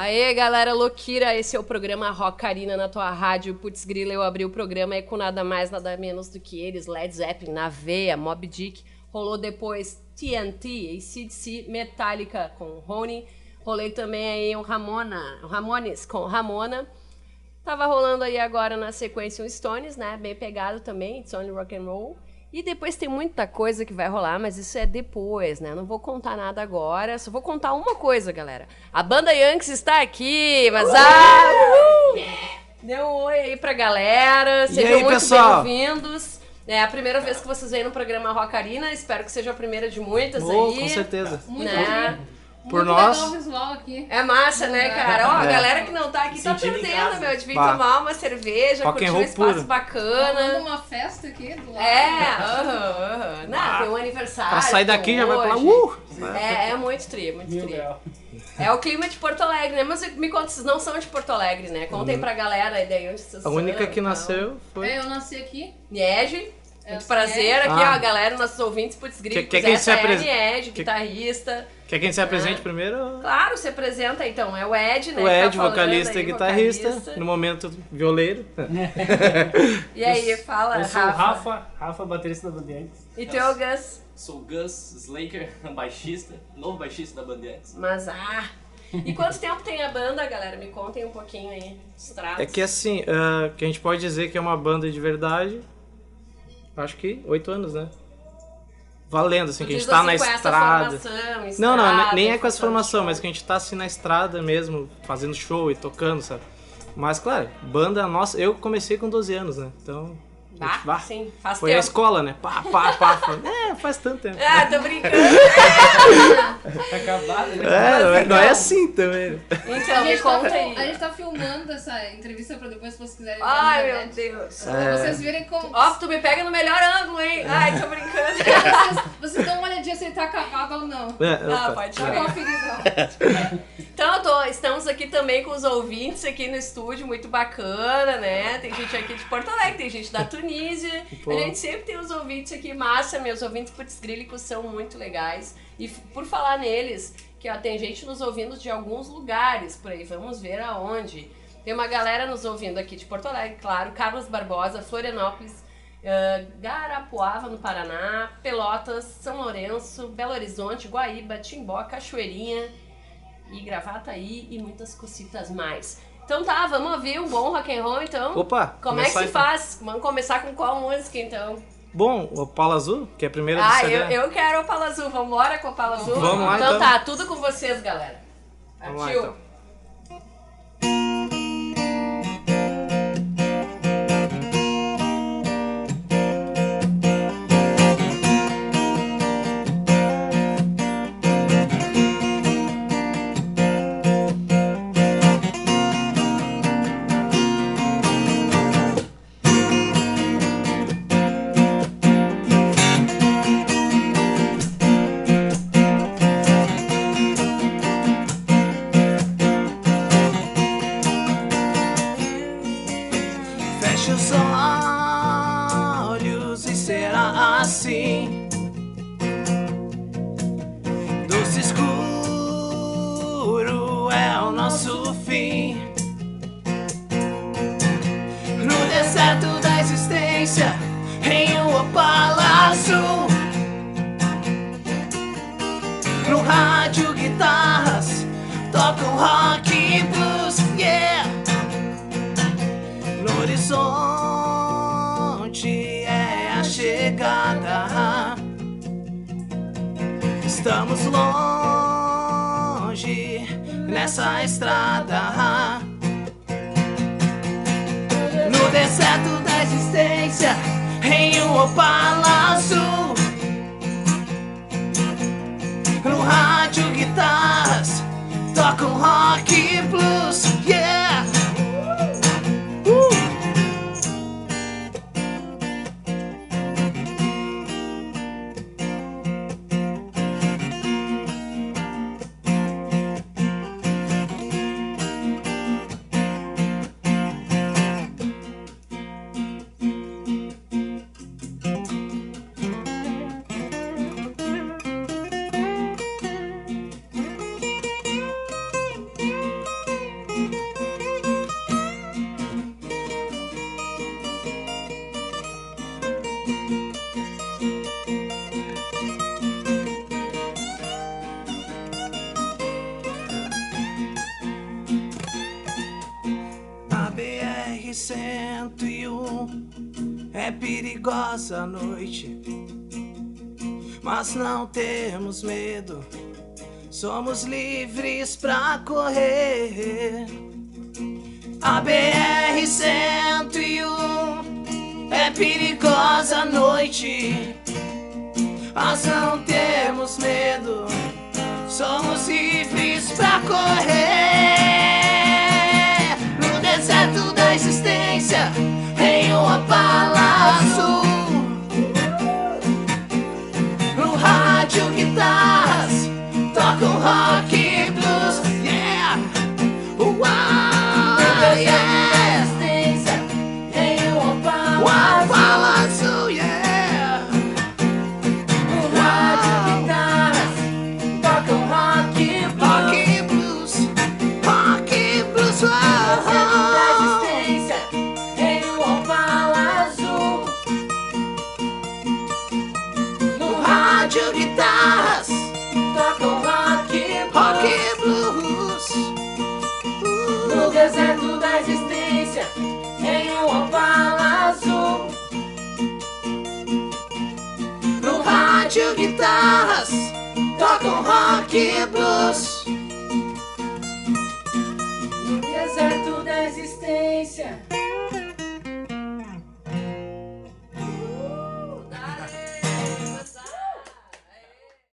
Aê, galera louquira, esse é o programa Rockarina na tua rádio. Putz grila, eu abri o programa aí com nada mais, nada menos do que eles, Led Zeppelin, na veia, Mob Dick. Rolou depois TNT, ACDC, Metallica com Rony. Rolei também aí o Ramona, o Ramones com Ramona. Tava rolando aí agora na sequência o Stones, né? Bem pegado também, It's Only Rock and Roll. E depois tem muita coisa que vai rolar, mas isso é depois, né? Não vou contar nada agora, só vou contar uma coisa, galera. A banda Yankees está aqui, mas ah, uhul! Dê um oi aí pra galera, sejam aí, muito bem-vindos. É a primeira vez que vocês vêm no programa Rockarina, espero que seja a primeira de muitas Oh, aí. com certeza. Muito Né? bem. Por Muito nós. legal o visual aqui. É massa, né, cara? Ó, a É. galera que não tá aqui tá Sentindo em perdendo, casa. meu, de vir Bah. tomar uma cerveja, Rock curtir and um roll espaço puro. bacana. Rolando uma festa aqui do lado. É, aham, aham. Não, tem um aniversário. Pra sair daqui já vai falar, hoje. uh! É, é muito tri, muito Mil tri. grau. É o clima de Porto Alegre, né? Mas me conta, vocês não são de Porto Alegre, né? Contem pra galera aí daí onde vocês Uhum. A única são, que então. nasceu foi. É, eu nasci aqui. Niege. Muito prazer aqui, Ah. ó, a galera, nossos ouvintes, putz, Quer- gritos. quer quem Essa é a Niege, quer- guitarrista. Quer quem se apresente primeiro? Claro, se apresenta então. É o Ed, né? O tá Ed, falando vocalista aí, e guitarrista. vocalista. No momento, violeiro. E aí, fala, Eu sou o Rafa. Rafa, Rafa, baterista da Bandeirantes. E teu Gus? Sou o Gus Slaker, baixista, novo baixista da Bandeirantes. Mas, ah... E quanto tempo tem a banda, galera? Me contem um pouquinho aí. Os tratos. É que assim, ah, que a gente pode dizer que é uma banda de verdade. Acho que oito anos, né? Valendo, assim, Tu que a gente tá assim, na com essa estrada. formação, Não, não, estrada, nem é com essa formação, mas que a gente tá assim na estrada mesmo, fazendo show e tocando, sabe? Mas, claro, banda nossa, eu comecei com 12 anos, né? Então. A gente- Ah, bah, sim, faz Foi a tempo. escola, né? Pá, pá, pá. É, faz tanto tempo. Ah, tô brincando. Tá acabado, né? É, não é, não é então. assim também. Então, a, gente tá, aí. a gente tá filmando essa entrevista pra depois, se vocês quiserem ver Ai, meu internet. Deus. Pra vocês verem como. Ó, tu me pega no melhor ângulo, hein? Ai, tô brincando. Vocês, vocês dão uma olhadinha se ele tá acabado ou não. É, Ah, opa. pode jogar. conferir, não. Então, eu tô- estamos aqui também com os ouvintes aqui no estúdio, muito bacana, né? Tem gente aqui de Porto Alegre, tem gente da Tunísia. Pô. A gente sempre tem os ouvintes aqui, massa, meus ouvintes putzgrílicos são muito legais. E por falar neles, que ó, tem gente nos ouvindo de alguns lugares por aí, vamos ver aonde. Tem uma galera nos ouvindo aqui de Porto Alegre, claro, Carlos Barbosa, Florianópolis, ah, Garapuava, no Paraná, Pelotas, São Lourenço, Belo Horizonte, Guaíba, Timbó, Cachoeirinha e Gravataí e muitas cocitas mais. Então tá, vamos ouvir um bom rock and roll então? Opa, Como é que se então. faz? Vamos começar com qual música então? Bom, o Paulo Azul, que é a primeira do Ah, CD. eu, eu quero o Pala Azul. Vambora com o Pala Azul? Vamos lá, então. então. tá, tudo com vocês, galera. Vamos lá, então. Azul. No rádio, guitarras tocam rock e blues, yeah. No horizonte é a chegada. Estamos longe nessa estrada. No deserto da existência, em um azul. No rádio, guitarras tocam rock e blues, 101 é perigosa a noite, mas não temos medo. Somos livres pra correr. A BR 101 é perigosa a noite, mas não temos medo. Somos livres azul. No rádio guitarras tocam rock e blues, yeah. Uau, yeah. Em uma Uma pala azul, yeah. Uau. tocam rock e Rock e blues, rock e blues, uau. Guitarras, tocam rock e blues.